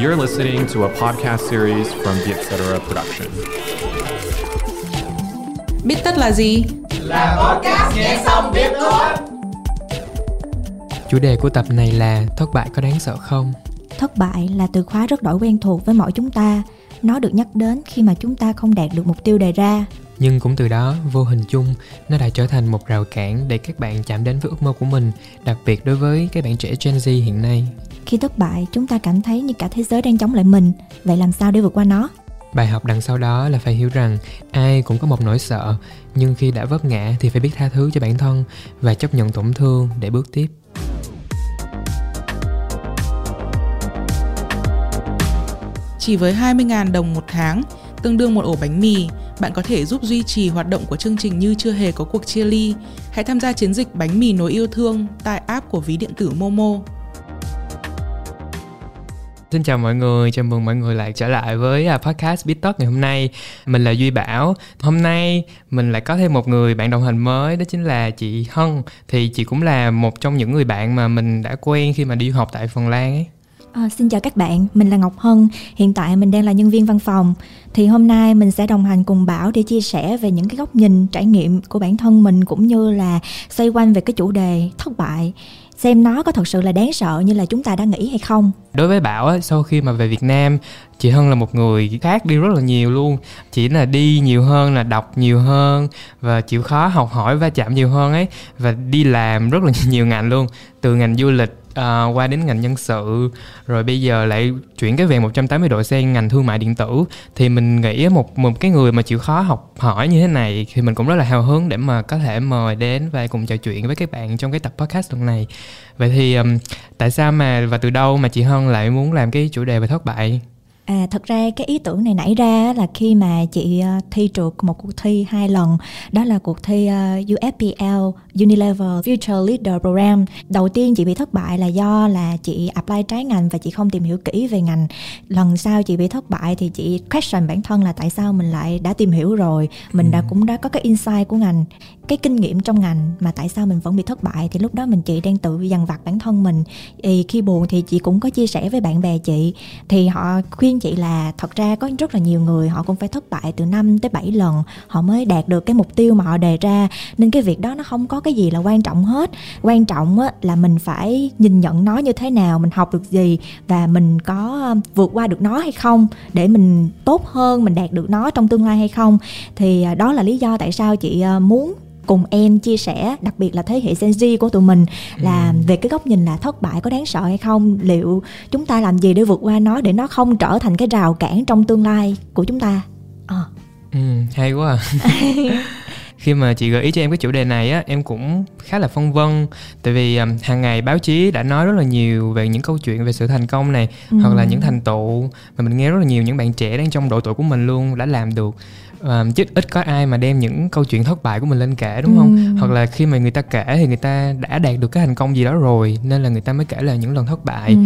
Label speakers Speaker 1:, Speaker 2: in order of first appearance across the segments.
Speaker 1: You're listening to a podcast series from the Etc. Production.
Speaker 2: Biết tất là gì?
Speaker 3: Là podcast nghe xong biết thôi.
Speaker 4: Chủ đề của tập này là thất bại có đáng sợ không?
Speaker 5: Thất bại là từ khóa rất đổi quen thuộc với mỗi chúng ta. Nó được nhắc đến khi mà chúng ta không đạt được mục tiêu đề ra.
Speaker 4: Nhưng cũng từ đó, vô hình chung, nó đã trở thành một rào cản để các bạn chạm đến với ước mơ của mình, đặc biệt đối với các bạn trẻ Gen Z hiện nay.
Speaker 5: Khi thất bại, chúng ta cảm thấy như cả thế giới đang chống lại mình. Vậy làm sao để vượt qua nó?
Speaker 4: Bài học đằng sau đó là phải hiểu rằng ai cũng có một nỗi sợ, nhưng khi đã vấp ngã thì phải biết tha thứ cho bản thân và chấp nhận tổn thương để bước tiếp.
Speaker 2: Chỉ với 20.000 đồng một tháng, tương đương một ổ bánh mì, bạn có thể giúp duy trì hoạt động của chương trình như chưa hề có cuộc chia ly. Hãy tham gia chiến dịch bánh mì nối yêu thương tại app của ví điện tử Momo.
Speaker 4: Xin chào mọi người, chào mừng mọi người lại trở lại với à, podcast BitTalk ngày hôm nay. Mình là Duy Bảo. Hôm nay mình lại có thêm một người bạn đồng hành mới Đó chính là chị Hân. Thì chị cũng là một trong những người bạn mà mình đã quen khi mà đi học tại Phần Lan ấy.
Speaker 5: À, xin chào các bạn, mình là Ngọc Hân. Hiện tại mình đang là nhân viên văn phòng. Thì hôm nay mình sẽ đồng hành cùng Bảo để chia sẻ về những cái góc nhìn, trải nghiệm của bản thân mình cũng như là xoay quanh về cái chủ đề thất bại. Xem nó có thật sự là đáng sợ như là chúng ta đã nghĩ hay không.
Speaker 4: Đối với bảo sau khi mà về việt nam chị hân là một người khác đi rất là nhiều luôn. Chỉ là đi nhiều hơn là đọc nhiều hơn và chịu khó học hỏi và chạm nhiều hơn ấy và đi làm rất là nhiều ngành luôn từ ngành du lịch uh, qua đến ngành nhân sự. Rồi bây giờ lại chuyển cái về 180 độ sang ngành thương mại điện tử. Thì mình nghĩ một một cái người mà chịu khó học hỏi như thế này thì mình cũng rất là hào hứng để mà có thể mời đến và cùng trò chuyện với các bạn trong cái tập podcast lần này. Vậy thì um, tại sao mà và từ đâu mà chị Hân lại muốn làm cái chủ đề về thất bại?
Speaker 5: À, thật ra cái ý tưởng này nảy ra là khi mà chị ờ, thi trượt một cuộc thi hai lần. Đó là cuộc thi ờ, UFPL Unilever Future Leader Program. Đầu tiên chị bị thất bại là do là chị apply trái ngành và chị không tìm hiểu kỹ về ngành. Lần sau chị bị thất bại thì chị question bản thân là tại sao mình lại đã tìm hiểu rồi? Mình đã ừ. cũng đã có cái insight của ngành cái kinh nghiệm trong ngành mà tại sao mình vẫn bị thất bại. Thì lúc đó mình chị đang tự dằn vặt bản thân mình. Thì khi buồn thì chị cũng có chia sẻ với bạn bè chị. Thì họ khuyên chị là thật ra có rất là nhiều người họ cũng phải thất bại từ 5 tới 7 lần. Họ mới đạt được cái mục tiêu mà họ đề ra. Nên cái việc đó nó không có cái gì là quan trọng hết. Quan trọng á, là mình phải nhìn nhận nó như thế nào mình học được gì và mình có vượt qua được nó hay không để mình tốt hơn mình đạt được nó trong tương lai hay không. Thì ờ, đó là lý do tại sao chị ờ, muốn cùng em chia sẻ đặc biệt là thế hệ Gen Z của tụi mình là ừ. về cái góc nhìn là thất bại có đáng sợ hay không liệu chúng ta làm gì để vượt qua nó để nó không trở thành cái rào cản trong tương lai của chúng ta à.
Speaker 4: ừ, hay quá à. khi mà chị gợi ý cho em cái chủ đề này á em cũng khá là phân vân tại vì um, hàng ngày báo chí đã nói rất là nhiều về những câu chuyện về sự thành công này ừ. hoặc là những thành tựu mà mình nghe rất là nhiều những bạn trẻ đang trong độ tuổi của mình luôn đã làm được um, chứ ít có ai mà đem những câu chuyện thất bại của mình lên kể đúng không ừ. hoặc là khi mà người ta kể thì người ta đã đạt được cái thành công gì đó rồi nên là người ta mới kể là những lần thất bại ừ.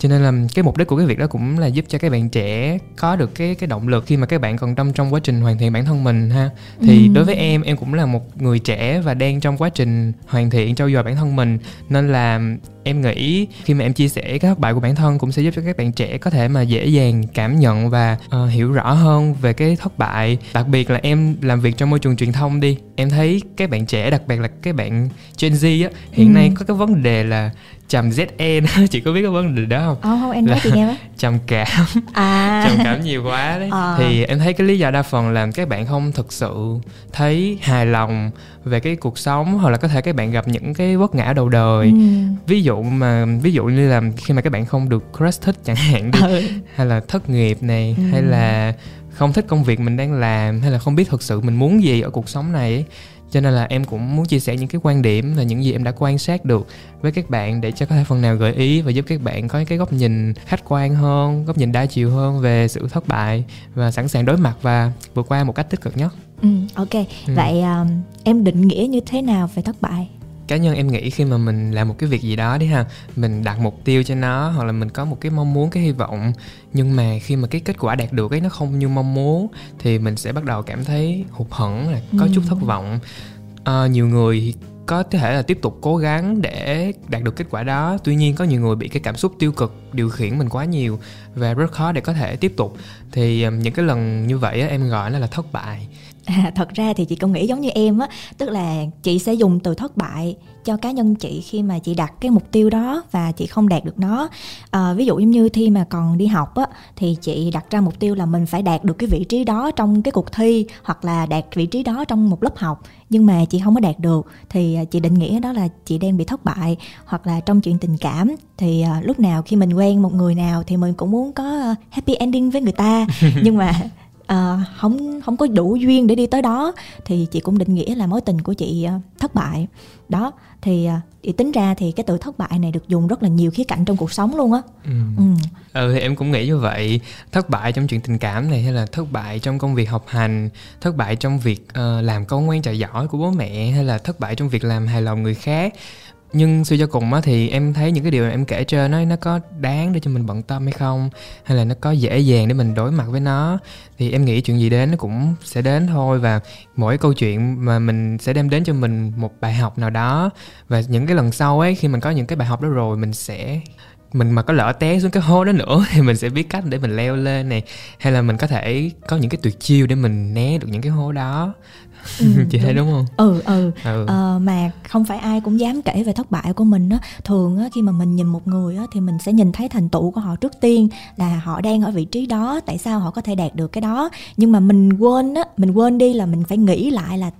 Speaker 4: Cho nên là cái mục đích của cái việc đó cũng là giúp cho các bạn trẻ có được cái cái động lực khi mà các bạn còn trong trong quá trình hoàn thiện bản thân mình ha thì ừ. đối với em em cũng là một người trẻ và đang trong quá trình hoàn thiện trau dồi bản thân mình nên là em nghĩ khi mà em chia sẻ cái thất bại của bản thân cũng sẽ giúp cho các bạn trẻ có thể mà dễ dàng cảm nhận và uh, hiểu rõ hơn về cái thất bại đặc biệt là em làm việc trong môi trường truyền thông đi em thấy các bạn trẻ đặc biệt là các bạn Gen Z á hiện ừ. nay có cái vấn đề là trầm ZN chị có biết cái vấn đề đó không?
Speaker 5: Ờ không em nói chị nghe với
Speaker 4: trầm cảm à. trầm cảm nhiều quá đấy à. thì em thấy cái lý do đa phần là các bạn không thực sự thấy hài lòng về cái cuộc sống hoặc là có thể các bạn gặp những cái vấp ngã đầu đời ừ. ví dụ mà ví dụ như là khi mà các bạn không được crush thích chẳng hạn đi ừ. hay là thất nghiệp này ừ. hay là không thích công việc mình đang làm hay là không biết thực sự mình muốn gì ở cuộc sống này ấy. Cho nên là em cũng muốn chia sẻ những cái quan điểm và những gì em đã quan sát được với các bạn để cho có thể phần nào gợi ý và giúp các bạn có cái góc nhìn khách quan hơn góc nhìn đa chiều hơn về sự thất bại và sẵn sàng đối mặt và vượt qua một cách tích cực nhất.
Speaker 5: Ừ ok. Ừ. vậy um, em định nghĩa như thế nào về thất bại
Speaker 4: cá nhân em nghĩ khi mà mình làm một cái việc gì đó đi ha mình đặt mục tiêu cho nó hoặc là mình có một cái mong muốn cái hy vọng nhưng mà khi mà cái kết quả đạt được ấy nó không như mong muốn thì mình sẽ bắt đầu cảm thấy hụt hẫng là có ừ. chút thất vọng. À, nhiều người có thể là tiếp tục cố gắng để đạt được kết quả đó tuy nhiên có nhiều người bị cái cảm xúc tiêu cực điều khiển mình quá nhiều và rất khó để có thể tiếp tục. Thì những cái lần như vậy á, em gọi nó là thất bại
Speaker 5: À, thật ra thì chị cũng nghĩ giống như em á tức là chị sẽ dùng từ thất bại cho cá nhân chị khi mà chị đặt cái mục tiêu đó và chị không đạt được nó. À, ví dụ giống như khi mà còn đi học á thì chị đặt ra mục tiêu là mình phải đạt được cái vị trí đó trong cái cuộc thi hoặc là đạt vị trí đó trong một lớp học. Nhưng mà chị không có đạt được thì à, chị định nghĩa đó là chị đang bị thất bại hoặc là trong chuyện tình cảm. Thì uh, lúc nào khi mình quen một người nào thì mình cũng muốn có happy ending với người ta. Nhưng mà uh, không không có đủ duyên để đi tới đó. Thì chị cũng định nghĩa là mối tình của chị uh, thất bại. Đó thì uh, thì tính ra thì cái từ thất bại này được dùng rất là nhiều khía cạnh trong cuộc sống luôn á.
Speaker 4: Ừ. ừ. Ừ thì em cũng nghĩ như vậy. Thất bại trong chuyện tình cảm này hay là thất bại trong công việc học hành thất bại trong việc uh, làm con ngoan trò giỏi của bố mẹ hay là thất bại trong việc làm hài lòng người khác nhưng suy cho cùng á, thì em thấy những cái điều em kể trên nó nó có đáng để cho mình bận tâm hay không? Hay là nó có dễ dàng để mình đối mặt với nó? Thì em nghĩ chuyện gì đến nó cũng sẽ đến thôi và mỗi câu chuyện mà mình sẽ đem đến cho mình một bài học nào đó. Và những cái lần sau ấy, khi mình có những cái bài học đó rồi, mình sẽ mình mà có lỡ té xuống cái hố đó nữa thì mình sẽ biết cách để mình leo lên này. Hay là mình có thể có những cái tuyệt chiêu để mình né được những cái hố đó. Ừ, chị thấy đúng. không?
Speaker 5: Ừ ừ, ừ. Ờ, mà không phải ai cũng dám kể về thất bại của mình á. Thường á khi mà mình nhìn một người á thì mình sẽ nhìn thấy thành tựu của họ trước tiên là họ đang ở vị trí đó tại sao họ có thể đạt được cái đó. Nhưng mà mình quên á mình quên đi là mình phải nghĩ lại là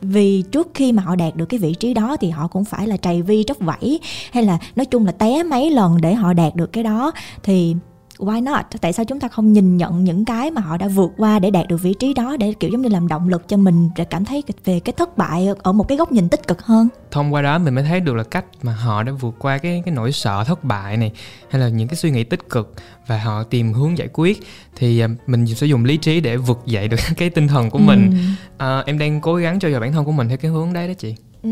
Speaker 5: vì trước khi mà họ đạt được cái vị trí đó thì họ cũng phải là trầy vi tróc vẫy, hay là nói chung là té mấy lần để họ đạt được cái đó. Thì why not? Tại sao chúng ta không nhìn nhận những cái mà họ đã vượt qua để đạt được vị trí đó để kiểu giống như làm động lực cho mình để cảm thấy về cái thất bại ở một cái góc nhìn tích cực hơn?
Speaker 4: Thông qua đó mình mới thấy được là cách mà họ đã vượt qua cái cái nỗi sợ thất bại này hay là những cái suy nghĩ tích cực và họ tìm hướng giải quyết. Thì à, mình sẽ dùng lý trí để vực dậy được cái tinh thần của mình. Ừ. à, em đang cố gắng cho dò bản thân của mình theo cái hướng đấy đó chị. Ừ.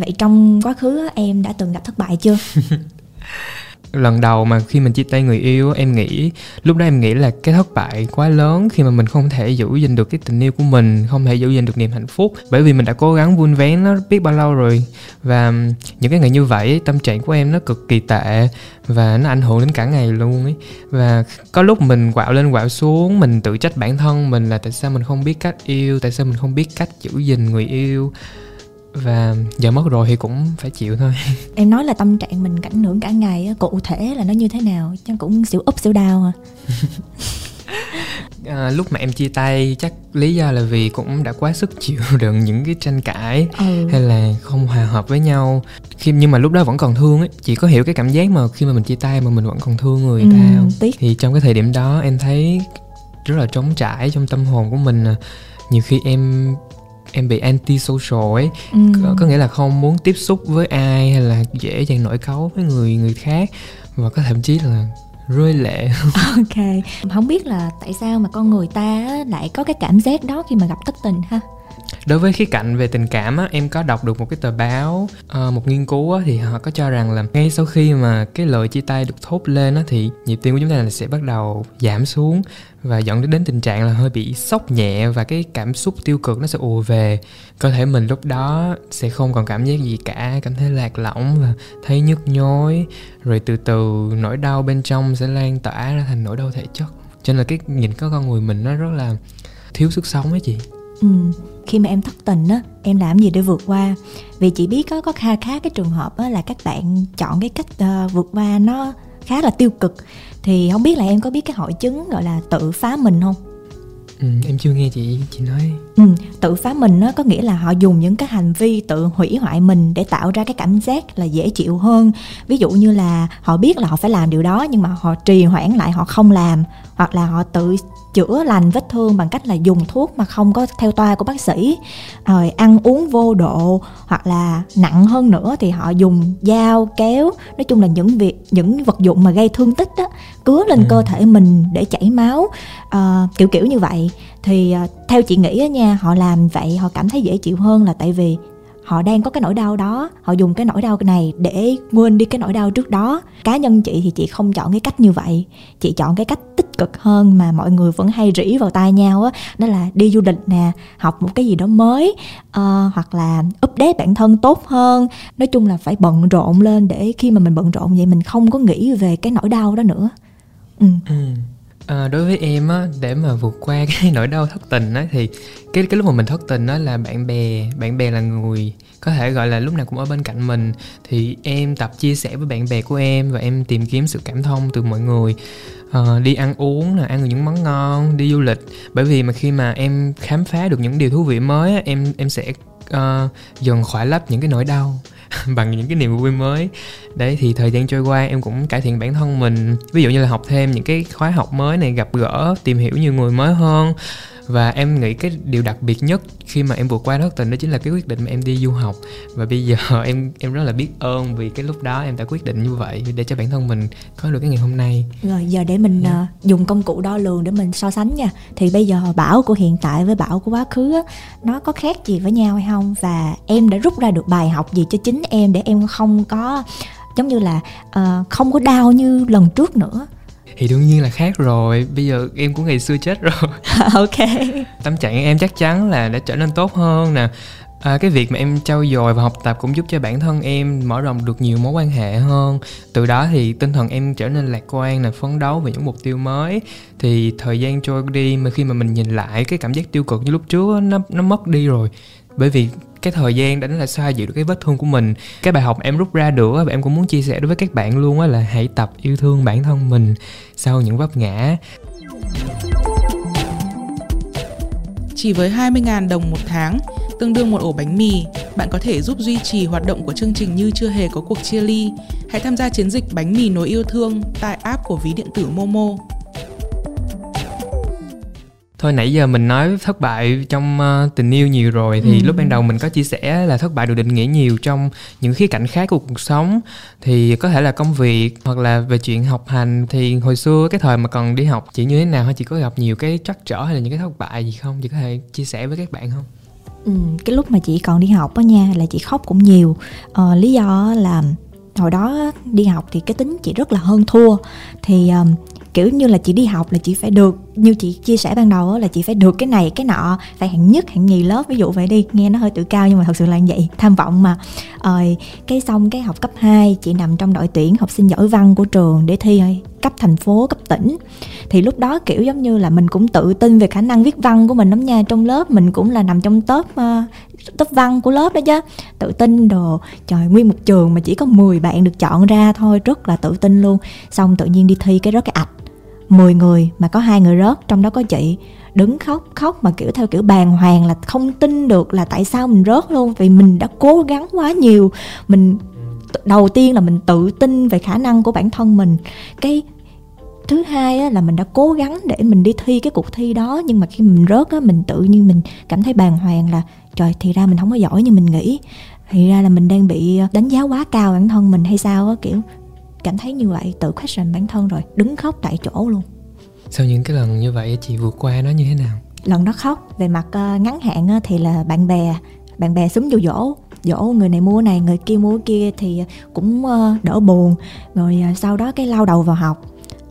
Speaker 5: vậy trong quá khứ em đã từng gặp thất bại chưa?
Speaker 4: Lần đầu mà khi mình chia tay người yêu em nghĩ, lúc đó em nghĩ là cái thất bại quá lớn khi mà mình không thể giữ gìn được cái tình yêu của mình, không thể giữ gìn được niềm hạnh phúc. Bởi vì mình đã cố gắng vun vén nó biết bao lâu rồi. Và những cái ngày như vậy tâm trạng của em nó cực kỳ tệ và nó ảnh hưởng đến cả ngày luôn ấy. Và có lúc mình quạo lên quạo xuống, mình tự trách bản thân mình là tại sao mình không biết cách yêu, tại sao mình không biết cách giữ gìn người yêu và giờ mất rồi thì cũng phải chịu thôi.
Speaker 5: Em nói là tâm trạng mình cảnh hưởng cả ngày cụ thể là nó như thế nào chứ cũng xỉu úp xỉu đau à.
Speaker 4: À, lúc mà em chia tay chắc lý do là vì cũng đã quá sức chịu đựng những cái tranh cãi ừ. hay là không hòa hợp với nhau. Khi nhưng mà lúc đó vẫn còn thương ấy chỉ có hiểu cái cảm giác mà khi mà mình chia tay mà mình vẫn còn thương người ừ, ta tiếc. thì trong cái thời điểm đó em thấy rất là trống trải trong tâm hồn của mình nhiều khi em em bị anti social ấy. Ừ. có, có nghĩa là không muốn tiếp xúc với ai hay là dễ dàng nổi cáu với người người khác. Và có thậm chí là rơi lệ.
Speaker 5: Ok. Không biết là tại sao mà con người ta lại có cái cảm giác đó khi mà gặp thất tình ha
Speaker 4: đối với khía cạnh về tình cảm á, em có đọc được một cái tờ báo uh, một nghiên cứu á, thì họ có cho rằng là ngay sau khi mà cái lời chia tay được thốt lên á, thì nhịp tim của chúng ta là sẽ bắt đầu giảm xuống và dẫn đến tình trạng là hơi bị sốc nhẹ và cái cảm xúc tiêu cực nó sẽ ùa về. Cơ thể mình lúc đó sẽ không còn cảm giác gì cả cảm thấy lạc lõng và thấy nhức nhối rồi từ từ nỗi đau bên trong sẽ lan tỏa ra thành nỗi đau thể chất. Cho nên là cái nhìn có con người mình nó rất là thiếu sức sống ấy chị
Speaker 5: ừ khi mà em thất tình á em làm gì để vượt qua? Vì chị biết có có kha khá cái trường hợp á là các bạn chọn cái cách uh, vượt qua nó khá là tiêu cực. Thì không biết là em có biết cái hội chứng gọi là tự phá mình không?
Speaker 4: Ừ, em chưa nghe chị chị nói.
Speaker 5: Ừ, tự phá mình nó có nghĩa là họ dùng những cái hành vi tự hủy hoại mình để tạo ra cái cảm giác là dễ chịu hơn. Ví dụ như là họ biết là họ phải làm điều đó nhưng mà họ trì hoãn lại họ không làm hoặc là họ tự chữa lành vết thương bằng cách là dùng thuốc mà không có theo toa của bác sĩ. Rồi ăn uống vô độ hoặc là nặng hơn nữa thì họ dùng dao kéo. Nói chung là những việc những vật dụng mà gây thương tích đó cứa lên ừ. cơ thể mình để chảy máu. Uh, kiểu kiểu như vậy. Thì uh, theo chị nghĩ á nha họ làm vậy họ cảm thấy dễ chịu hơn là tại vì họ đang có cái nỗi đau đó. Họ dùng cái nỗi đau này để quên đi cái nỗi đau trước đó. Cá nhân chị thì chị không chọn cái cách như vậy. Chị chọn cái cách tích cực hơn mà mọi người vẫn hay rỉ vào tai nhau á. Đó là đi du lịch nè học một cái gì đó mới uh, hoặc là update bản thân tốt hơn. Nói chung là phải bận rộn lên để khi mà mình bận rộn vậy mình không có nghĩ về cái nỗi đau đó nữa.
Speaker 4: Ừ. ừ. À, đối với em á để mà vượt qua cái nỗi đau thất tình á thì cái cái lúc mà mình thất tình á là bạn bè bạn bè là người có thể gọi là lúc nào cũng ở bên cạnh mình. Thì em tập chia sẻ với bạn bè của em và em tìm kiếm sự cảm thông từ mọi người. À, đi ăn uống là ăn những món ngon đi du lịch. Bởi vì mà khi mà em khám phá được những điều thú vị mới á, em em sẽ uh, dần khỏa lấp những cái nỗi đau. bằng những cái niềm vui mới. Đấy, thì thời gian trôi qua em cũng cải thiện bản thân mình. Ví dụ như là học thêm những cái khóa học mới này, gặp gỡ, tìm hiểu nhiều người mới hơn và em nghĩ cái điều đặc biệt nhất khi mà em vượt qua thất tình đó chính là cái quyết định mà em đi du học và bây giờ em em rất là biết ơn vì cái lúc đó em đã quyết định như vậy để cho bản thân mình có được cái ngày hôm nay
Speaker 5: rồi giờ để mình yeah. Dạ. uh, dùng công cụ đo lường để mình so sánh nha thì bây giờ bảo của hiện tại với bảo của quá khứ á, nó có khác gì với nhau hay không và em đã rút ra được bài học gì cho chính em để em không có giống như là uh, không có đau như lần trước nữa
Speaker 4: thì đương nhiên là khác rồi bây giờ em cũng ngày xưa chết rồi.
Speaker 5: Ok.
Speaker 4: Tâm trạng em chắc chắn là đã trở nên tốt hơn nè. À, cái việc mà em trau dồi và học tập cũng giúp cho bản thân em mở rộng được nhiều mối quan hệ hơn. Từ đó thì tinh thần em trở nên lạc quan là phấn đấu về những mục tiêu mới. Thì thời gian trôi đi mà khi mà mình nhìn lại cái cảm giác tiêu cực như lúc trước nó nó mất đi rồi bởi vì cái thời gian đã là xoa dịu được cái vết thương của mình cái bài học em rút ra được và em cũng muốn chia sẻ đối với các bạn luôn á là hãy tập yêu thương bản thân mình sau những vấp ngã
Speaker 2: chỉ với 20.000 đồng một tháng, tương đương một ổ bánh mì, bạn có thể giúp duy trì hoạt động của chương trình như chưa hề có cuộc chia ly. Hãy tham gia chiến dịch bánh mì nối yêu thương tại app của ví điện tử Momo
Speaker 4: thôi nãy giờ mình nói thất bại trong uh, tình yêu nhiều rồi thì ừ. lúc ban đầu mình có chia sẻ là thất bại được định nghĩa nhiều trong những khía cạnh khác của cuộc sống. Thì có thể là công việc hoặc là về chuyện học hành. Thì hồi xưa cái thời mà còn đi học chị như thế nào hay chị có gặp nhiều cái trắc trở hay là những cái thất bại gì không? Chị có thể chia sẻ với các bạn không?
Speaker 5: Ừ, cái lúc mà chị còn đi học á nha là chị khóc cũng nhiều. Ờ, lý do là hồi đó đi học thì cái tính chị rất là hơn thua. Thì um, kiểu như là chị đi học là chị phải được như chị chia sẻ ban đầu là chị phải được cái này cái nọ phải hạng nhất hạng nhì lớp ví dụ vậy đi. Nghe nó hơi tự cao nhưng mà thật sự là như vậy tham vọng mà. Rồi cái xong cái học cấp 2 chị nằm trong đội tuyển học sinh giỏi văn của trường để thi cấp thành phố cấp tỉnh. Thì lúc đó kiểu giống như là mình cũng tự tin về khả năng viết văn của mình lắm nha. Trong lớp mình cũng là nằm trong top uh, top văn của lớp đó chứ. Tự tin đồ trời nguyên một trường mà chỉ có 10 bạn được chọn ra thôi rất là tự tin luôn. Xong tự nhiên đi thi cái rất cái ạch. 10 người mà có hai người rớt trong đó có chị đứng khóc khóc mà kiểu theo kiểu bàng hoàng là không tin được là tại sao mình rớt luôn vì mình đã cố gắng quá nhiều. Mình đầu tiên là mình tự tin về khả năng của bản thân mình. Cái thứ hai là mình đã cố gắng để mình đi thi cái cuộc thi đó nhưng mà khi mình rớt á, mình tự nhiên mình cảm thấy bàng hoàng là trời thì ra mình không có giỏi như mình nghĩ. Thì ra là mình đang bị ờ, đánh giá quá cao bản thân mình hay sao á kiểu cảm thấy như vậy tự question bản thân rồi đứng khóc tại chỗ luôn.
Speaker 4: Sau những cái lần như vậy chị vượt qua nó như thế nào?
Speaker 5: Lần đó khóc về mặt uh, ngắn hạn uh, thì là bạn bè bạn bè súng vô dỗ dỗ người này mua này người kia mua kia thì cũng uh, đỡ buồn. Rồi sau đó cái lao đầu vào học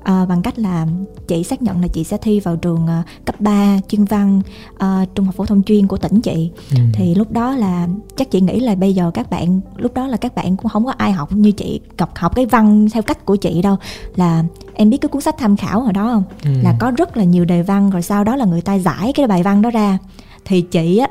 Speaker 5: à, bằng cách là chị xác nhận là chị sẽ thi vào trường à, cấp 3 chuyên văn à, trung học phổ thông chuyên của tỉnh chị ừ. thì lúc đó là chắc chị nghĩ là bây giờ các bạn lúc đó là các bạn cũng không có ai học như chị học học cái văn theo cách của chị đâu là em biết cái cuốn sách tham khảo hồi đó không ừ. là có rất là nhiều đề văn rồi sau đó là người ta giải cái bài văn đó ra thì chị á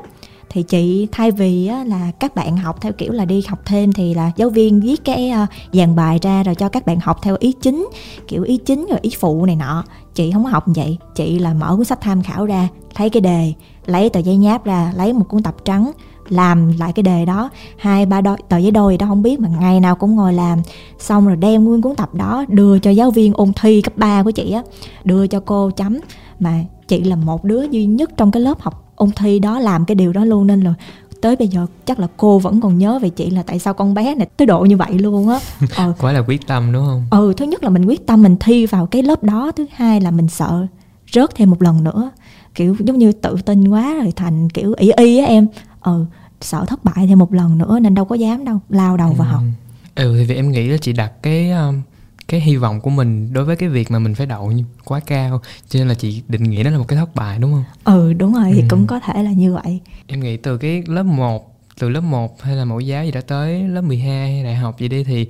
Speaker 5: thì chị thay vì á, là các bạn học theo kiểu là đi học thêm thì là giáo viên viết cái uh, dàn bài ra rồi cho các bạn học theo ý chính kiểu ý chính rồi ý phụ này nọ. Chị không có học vậy chị là mở cuốn sách tham khảo ra thấy cái đề lấy tờ giấy nháp ra lấy một cuốn tập trắng làm lại cái đề đó. Hai ba đôi tờ giấy đôi đó không biết mà ngày nào cũng ngồi làm. Xong rồi đem nguyên cuốn tập đó đưa cho giáo viên ôn thi cấp 3 của chị á đưa cho cô chấm. Mà chị là một đứa duy nhất trong cái lớp học ôn thi đó làm cái điều đó luôn nên là tới bây giờ chắc là cô vẫn còn nhớ về chị là tại sao con bé này tới độ như vậy luôn á.
Speaker 4: Ờ. quá là quyết tâm đúng không?
Speaker 5: Ừ thứ nhất là mình quyết tâm mình thi vào cái lớp đó thứ hai là mình sợ rớt thêm một lần nữa. Kiểu giống như tự tin quá rồi thành kiểu ỷ y á em. Ừ sợ thất bại thêm một lần nữa nên đâu có dám đâu lao đầu vào học.
Speaker 4: Ừ thì vì em nghĩ là chị đặt cái um, cái hy vọng của mình đối với cái việc mà mình phải đậu quá cao. Cho nên là chị định nghĩa đó là một cái thất bại đúng không?
Speaker 5: Ừ đúng rồi thì cũng có thể là như vậy.
Speaker 4: Em nghĩ từ cái lớp 1 từ lớp 1 hay là mẫu giáo gì đã tới lớp 12 hay đại học gì đi thì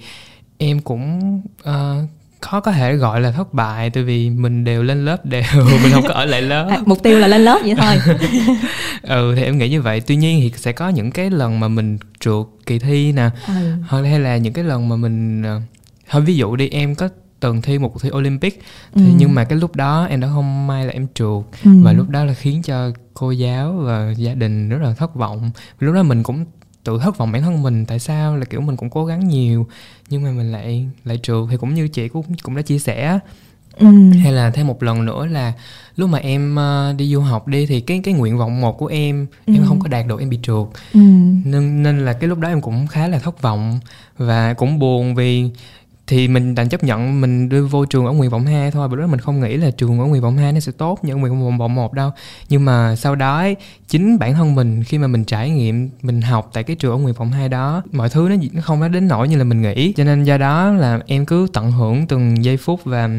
Speaker 4: em cũng uh, khó có thể gọi là thất bại tại vì mình đều lên lớp đều mình không có ở lại lớp.
Speaker 5: À, mục tiêu là lên lớp vậy thôi.
Speaker 4: Ừ thì em nghĩ như vậy. Tuy nhiên thì sẽ có những cái lần mà mình trượt kỳ thi nè. Ừ. hay là những cái lần mà mình ờ, thôi ví dụ đi em có từng thi một cuộc thi Olympic thì ừ. nhưng mà cái lúc đó em đã không may là em trượt ừ. và lúc đó là khiến cho cô giáo và gia đình rất là thất vọng lúc đó mình cũng tự thất vọng bản thân mình tại sao là kiểu mình cũng cố gắng nhiều nhưng mà mình lại lại trượt thì cũng như chị cũng cũng đã chia sẻ ừ. hay là thêm một lần nữa là lúc mà em uh, đi du học đi thì cái cái nguyện vọng một của em ừ. em không có đạt được em bị trượt ừ. nên nên là cái lúc đó em cũng khá là thất vọng và cũng buồn vì thì mình đành chấp nhận mình đưa vô trường ở nguyện vọng 2 thôi. Bởi đó mình không nghĩ là trường ở nguyện vọng 2 nó sẽ tốt như ở nguyện vọng 1 đâu. Nhưng mà sau đó ấy, chính bản thân mình khi mà mình trải nghiệm mình học tại cái trường ở nguyện vọng 2 đó mọi thứ nó nó không có đến nỗi như là mình nghĩ. Cho nên do đó là em cứ tận hưởng từng giây phút và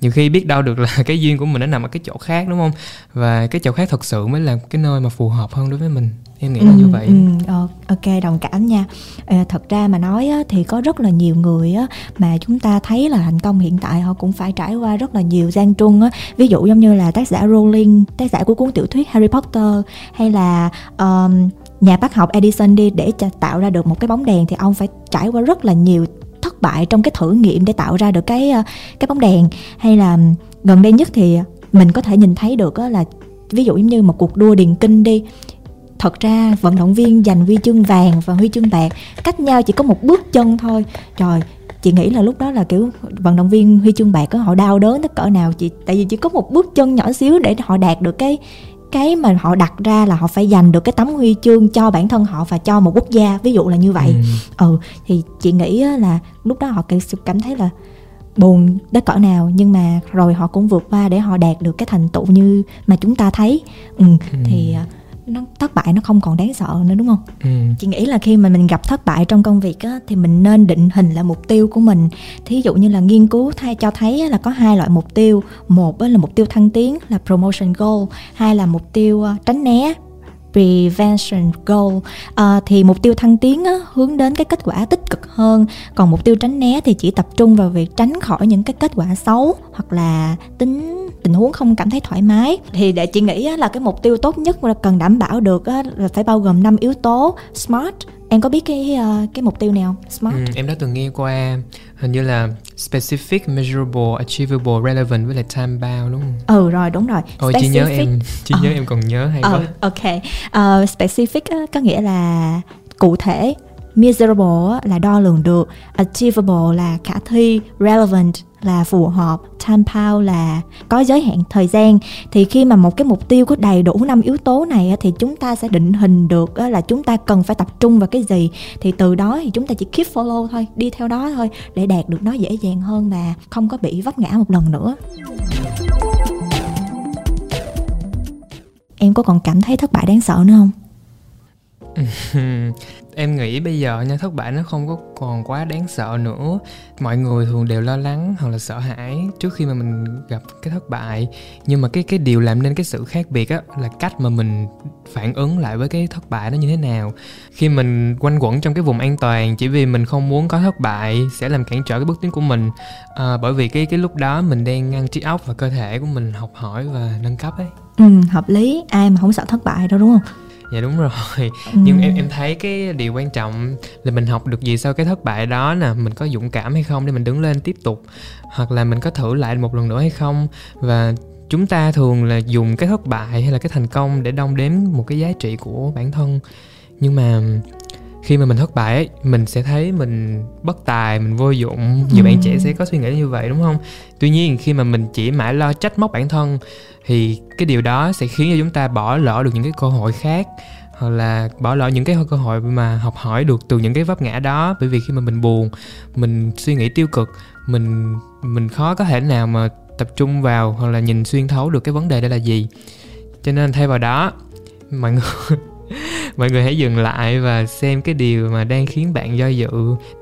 Speaker 4: nhiều khi biết đâu được là cái duyên của mình nó nằm ở cái chỗ khác đúng không? Và cái chỗ khác thật sự mới là cái nơi mà phù hợp hơn đối với mình em nghĩ là ừ, như vậy.
Speaker 5: ừ, ờ, ok đồng cảm nha. À, thật ra mà nói á, thì có rất là nhiều người á, mà chúng ta thấy là thành công hiện tại họ cũng phải trải qua rất là nhiều gian truân á. Ví dụ giống như là tác giả Rowling tác giả của cuốn tiểu thuyết Harry Potter hay là um, nhà bác học Edison đi để tạo ra được một cái bóng đèn thì ông phải trải qua rất là nhiều thất bại trong cái thử nghiệm để tạo ra được cái ờ, cái bóng đèn. Hay là gần đây nhất thì mình có thể nhìn thấy được là ví dụ như một cuộc đua điền kinh đi thật ra vận động viên giành huy chương vàng và huy chương bạc cách nhau chỉ có một bước chân thôi. Trời chị nghĩ là lúc đó là kiểu vận động viên huy chương bạc có họ đau đớn tới cỡ nào. Chị tại vì chỉ có một bước chân nhỏ xíu để họ đạt được cái cái mà họ đặt ra là họ phải giành được cái tấm huy chương cho bản thân họ và cho một quốc gia ví dụ là như vậy. Ừ, ừ thì chị nghĩ là lúc đó họ cảm thấy là buồn đến cỡ nào. Nhưng mà rồi họ cũng vượt qua để họ đạt được cái thành tựu như mà chúng ta thấy. Ừ, ừ. thì à, nó thất bại nó không còn đáng sợ nữa đúng không? Ừ. chị nghĩ là khi mà mình gặp thất bại trong công việc á, thì mình nên định hình là mục tiêu của mình. Thí dụ như là nghiên cứu thay cho thấy là có hai loại mục tiêu. Một là mục tiêu thăng tiến là promotion goal. Hai là mục tiêu ờ, tránh né prevention goal. À, thì mục tiêu thăng tiến á, hướng đến cái kết quả tích cực hơn. Còn mục tiêu tránh né thì chỉ tập trung vào việc tránh khỏi những cái kết quả xấu hoặc là tính tình huống không cảm thấy thoải mái. Thì để chị nghĩ là cái mục tiêu tốt nhất là cần đảm bảo được là phải bao gồm năm yếu tố. Smart em có biết cái uh, cái mục tiêu nào smart. Ừ,
Speaker 4: em đã từng nghe qua hình như là specific measurable achievable relevant với lại time bound đúng không?
Speaker 5: Ừ rồi đúng rồi.
Speaker 4: Ôi chỉ nhớ em chỉ nhớ em còn nhớ hay uh, quá.
Speaker 5: ok. Uh, specific có nghĩa là cụ thể. Measurable là đo lường được. Achievable là khả thi. Relevant là phù hợp. Time bound là có giới hạn thời gian. Thì khi mà một cái mục tiêu có đầy đủ năm yếu tố này thì chúng ta sẽ định hình được là chúng ta cần phải tập trung vào cái gì. Thì từ đó thì chúng ta chỉ keep follow thôi, đi theo đó thôi, để đạt được nó dễ dàng hơn mà không có bị vấp ngã một lần nữa. Em có còn cảm thấy thất bại đáng sợ nữa không?
Speaker 4: em nghĩ bây giờ nha thất bại nó không có còn quá đáng sợ nữa. Mọi người thường đều lo lắng hoặc là sợ hãi trước khi mà mình gặp cái thất bại. Nhưng mà cái cái điều làm nên cái sự khác biệt á là cách mà mình phản ứng lại với cái thất bại nó như thế nào. Khi mình quanh quẩn trong cái vùng an toàn chỉ vì mình không muốn có thất bại sẽ làm cản trở cái bước tiến của mình. À, bởi vì cái cái lúc đó mình đang ngăn trí óc và cơ thể của mình học hỏi và nâng cấp ấy.
Speaker 5: Ừ hợp lý. Ai mà không sợ thất bại đâu đúng không?
Speaker 4: Dạ đúng rồi. Ừ. nhưng em em thấy cái điều quan trọng là mình học được gì sau cái thất bại đó nè mình có dũng cảm hay không để mình đứng lên tiếp tục hoặc là mình có thử lại một lần nữa hay không. Và chúng ta thường là dùng cái thất bại hay là cái thành công để đong đếm một cái giá trị của bản thân. Nhưng mà khi mà mình thất bại ấy, mình sẽ thấy mình bất tài mình vô dụng. Nhiều ừ. bạn trẻ sẽ có suy nghĩ như vậy đúng không? Tuy nhiên khi mà mình chỉ mãi lo trách móc bản thân thì cái điều đó sẽ khiến cho chúng ta bỏ lỡ được những cái cơ hội khác, hoặc là bỏ lỡ những cái cơ hội mà học hỏi được từ những cái vấp ngã đó. Bởi vì khi mà mình buồn, mình suy nghĩ tiêu cực, mình mình khó có thể nào mà tập trung vào hoặc là nhìn xuyên thấu được cái vấn đề đó là gì. Cho nên thay vào đó, mọi người mọi người hãy dừng lại và xem cái điều mà đang khiến bạn do dự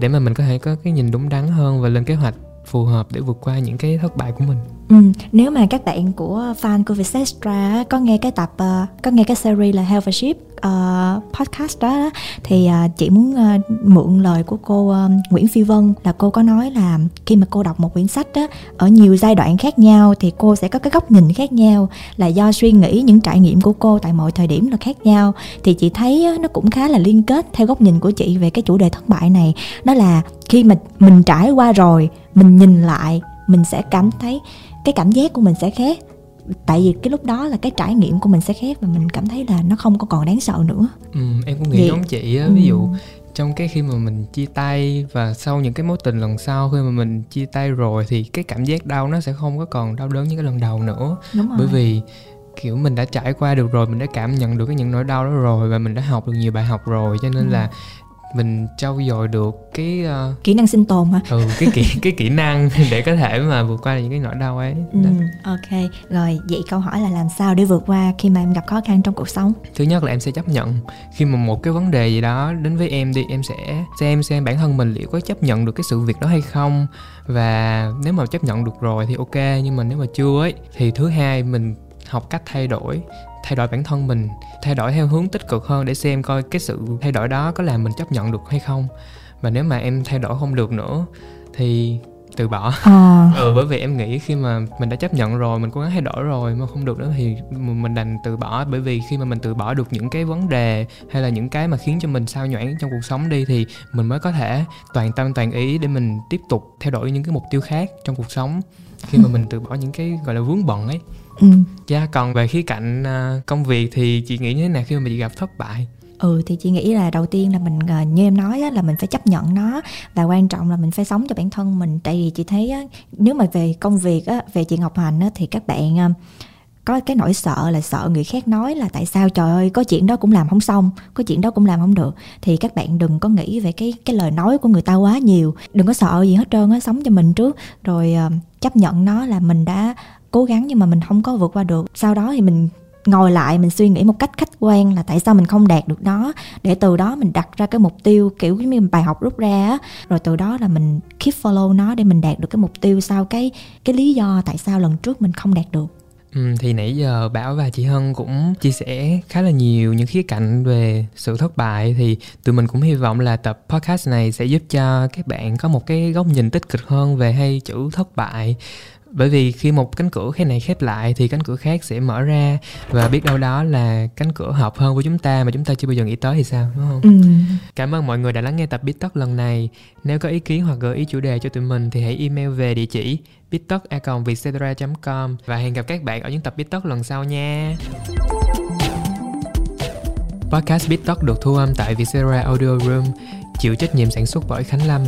Speaker 4: để mà mình có thể có cái nhìn đúng đắn hơn và lên kế hoạch phù hợp để vượt qua những cái thất bại của mình.
Speaker 5: Ừ, nếu mà các bạn của fan của Vietcetera có nghe cái tập uh, có nghe cái series là Health Ship uh, ờ, podcast đó, đó thì uh, chị muốn uh, mượn lời của cô uh, Nguyễn Phi Vân là cô có nói là khi mà cô đọc một quyển sách đó ở nhiều giai đoạn khác nhau thì cô sẽ có cái góc nhìn khác nhau là do suy nghĩ những trải nghiệm của cô tại mọi thời điểm là khác nhau. Thì chị thấy uh, nó cũng khá là liên kết theo góc nhìn của chị về cái chủ đề thất bại này. Đó là khi mà mình trải qua rồi mình nhìn lại mình sẽ cảm thấy cái cảm giác của mình sẽ khác. Tại vì cái lúc đó là cái trải nghiệm của mình sẽ khác và mình cảm thấy là nó không có còn đáng sợ nữa.
Speaker 4: Ừ, em cũng nghĩ
Speaker 5: Vậy-
Speaker 4: giống chị á.
Speaker 5: Ừ.
Speaker 4: ví dụ trong cái khi mà mình chia tay và sau những cái mối tình lần sau khi mà mình chia tay rồi thì cái cảm giác đau nó sẽ không có còn đau đớn như cái lần đầu nữa.
Speaker 5: Đúng rồi.
Speaker 4: bởi vì kiểu mình đã trải qua được rồi mình đã cảm nhận được cái những nỗi đau đó rồi và mình đã học được nhiều bài học rồi. Cho nên
Speaker 5: Ừ.
Speaker 4: là mình trau dồi được cái ờ,
Speaker 5: kỹ năng sinh tồn hả?
Speaker 4: Ừ cái kỹ cái kỹ năng để có thể mà vượt qua những cái nỗi đau ấy.
Speaker 5: Ừ,
Speaker 4: Đó.
Speaker 5: ok. Rồi vậy câu hỏi là làm sao để vượt qua khi mà em gặp khó khăn trong cuộc sống?
Speaker 4: Thứ nhất là em sẽ chấp nhận. Khi mà một cái vấn đề gì đó đến với em đi em sẽ xem xem bản thân mình liệu có chấp nhận được cái sự việc đó hay không. Và nếu mà chấp nhận được rồi thì ok nhưng mà nếu mà chưa ấy thì thứ hai mình học cách thay đổi thay đổi bản thân mình thay đổi theo hướng tích cực hơn để xem coi cái sự thay đổi đó có làm mình chấp nhận được hay không. Và nếu mà em thay đổi không được nữa thì từ bỏ.
Speaker 5: Ờ.
Speaker 4: Ừ bởi vì em nghĩ khi mà mình đã chấp nhận rồi mình cố gắng thay đổi rồi mà không được nữa thì mình đành từ bỏ. Bởi vì khi mà mình từ bỏ được những cái vấn đề hay là những cái mà khiến cho mình sao nhãn trong cuộc sống đi thì mình mới có thể toàn tâm toàn ý để mình tiếp tục theo đuổi những cái mục tiêu khác trong cuộc sống. Khi mà mình từ bỏ những cái gọi là vướng bận ấy
Speaker 5: ừ.
Speaker 4: Dạ, còn về khía cạnh à, công việc thì chị nghĩ như thế nào khi mà chị gặp thất bại?
Speaker 5: ừ thì chị nghĩ là đầu tiên là mình ờ, như em nói á, là mình phải chấp nhận nó và quan trọng là mình phải sống cho bản thân mình. Tại vì chị thấy á, nếu mà về công việc á, về chị Ngọc Hành á, thì các bạn ờ, có cái nỗi sợ là sợ người khác nói là tại sao trời ơi có chuyện đó cũng làm không xong có chuyện đó cũng làm không được. Thì các bạn đừng có nghĩ về cái cái lời nói của người ta quá nhiều. Đừng có sợ gì hết trơn á sống cho mình trước. Rồi ờ, chấp nhận nó là mình đã cố gắng nhưng mà mình không có vượt qua được. Sau đó thì mình ngồi lại mình suy nghĩ một cách khách quan là tại sao mình không đạt được nó. Để từ đó mình đặt ra cái mục tiêu kiểu như bài học rút ra á. Rồi từ đó là mình keep follow nó để mình đạt được cái mục tiêu sau cái cái lý do tại sao lần trước mình không đạt được.
Speaker 4: Ừ, thì nãy giờ Bảo và chị Hân cũng chia sẻ khá là nhiều những khía cạnh về sự thất bại. Thì tụi mình cũng hy vọng là tập podcast này sẽ giúp cho các bạn có một cái góc nhìn tích cực hơn về hay chữ thất bại bởi vì khi một cánh cửa cái này khép lại thì cánh cửa khác sẽ mở ra và biết đâu đó là cánh cửa hợp hơn với chúng ta mà chúng ta chưa bao giờ nghĩ tới thì sao đúng không?
Speaker 5: ừ.
Speaker 4: Cảm ơn mọi người đã lắng nghe tập Tất lần này. Nếu có ý kiến hoặc gợi ý chủ đề cho tụi mình thì hãy email về địa chỉ bittất.vietcetera.com và hẹn gặp các bạn ở những tập Tất lần sau nha. Podcast Tất được thu âm tại Vietcetera Audio Room, chịu trách nhiệm sản xuất bởi Khánh Lâm.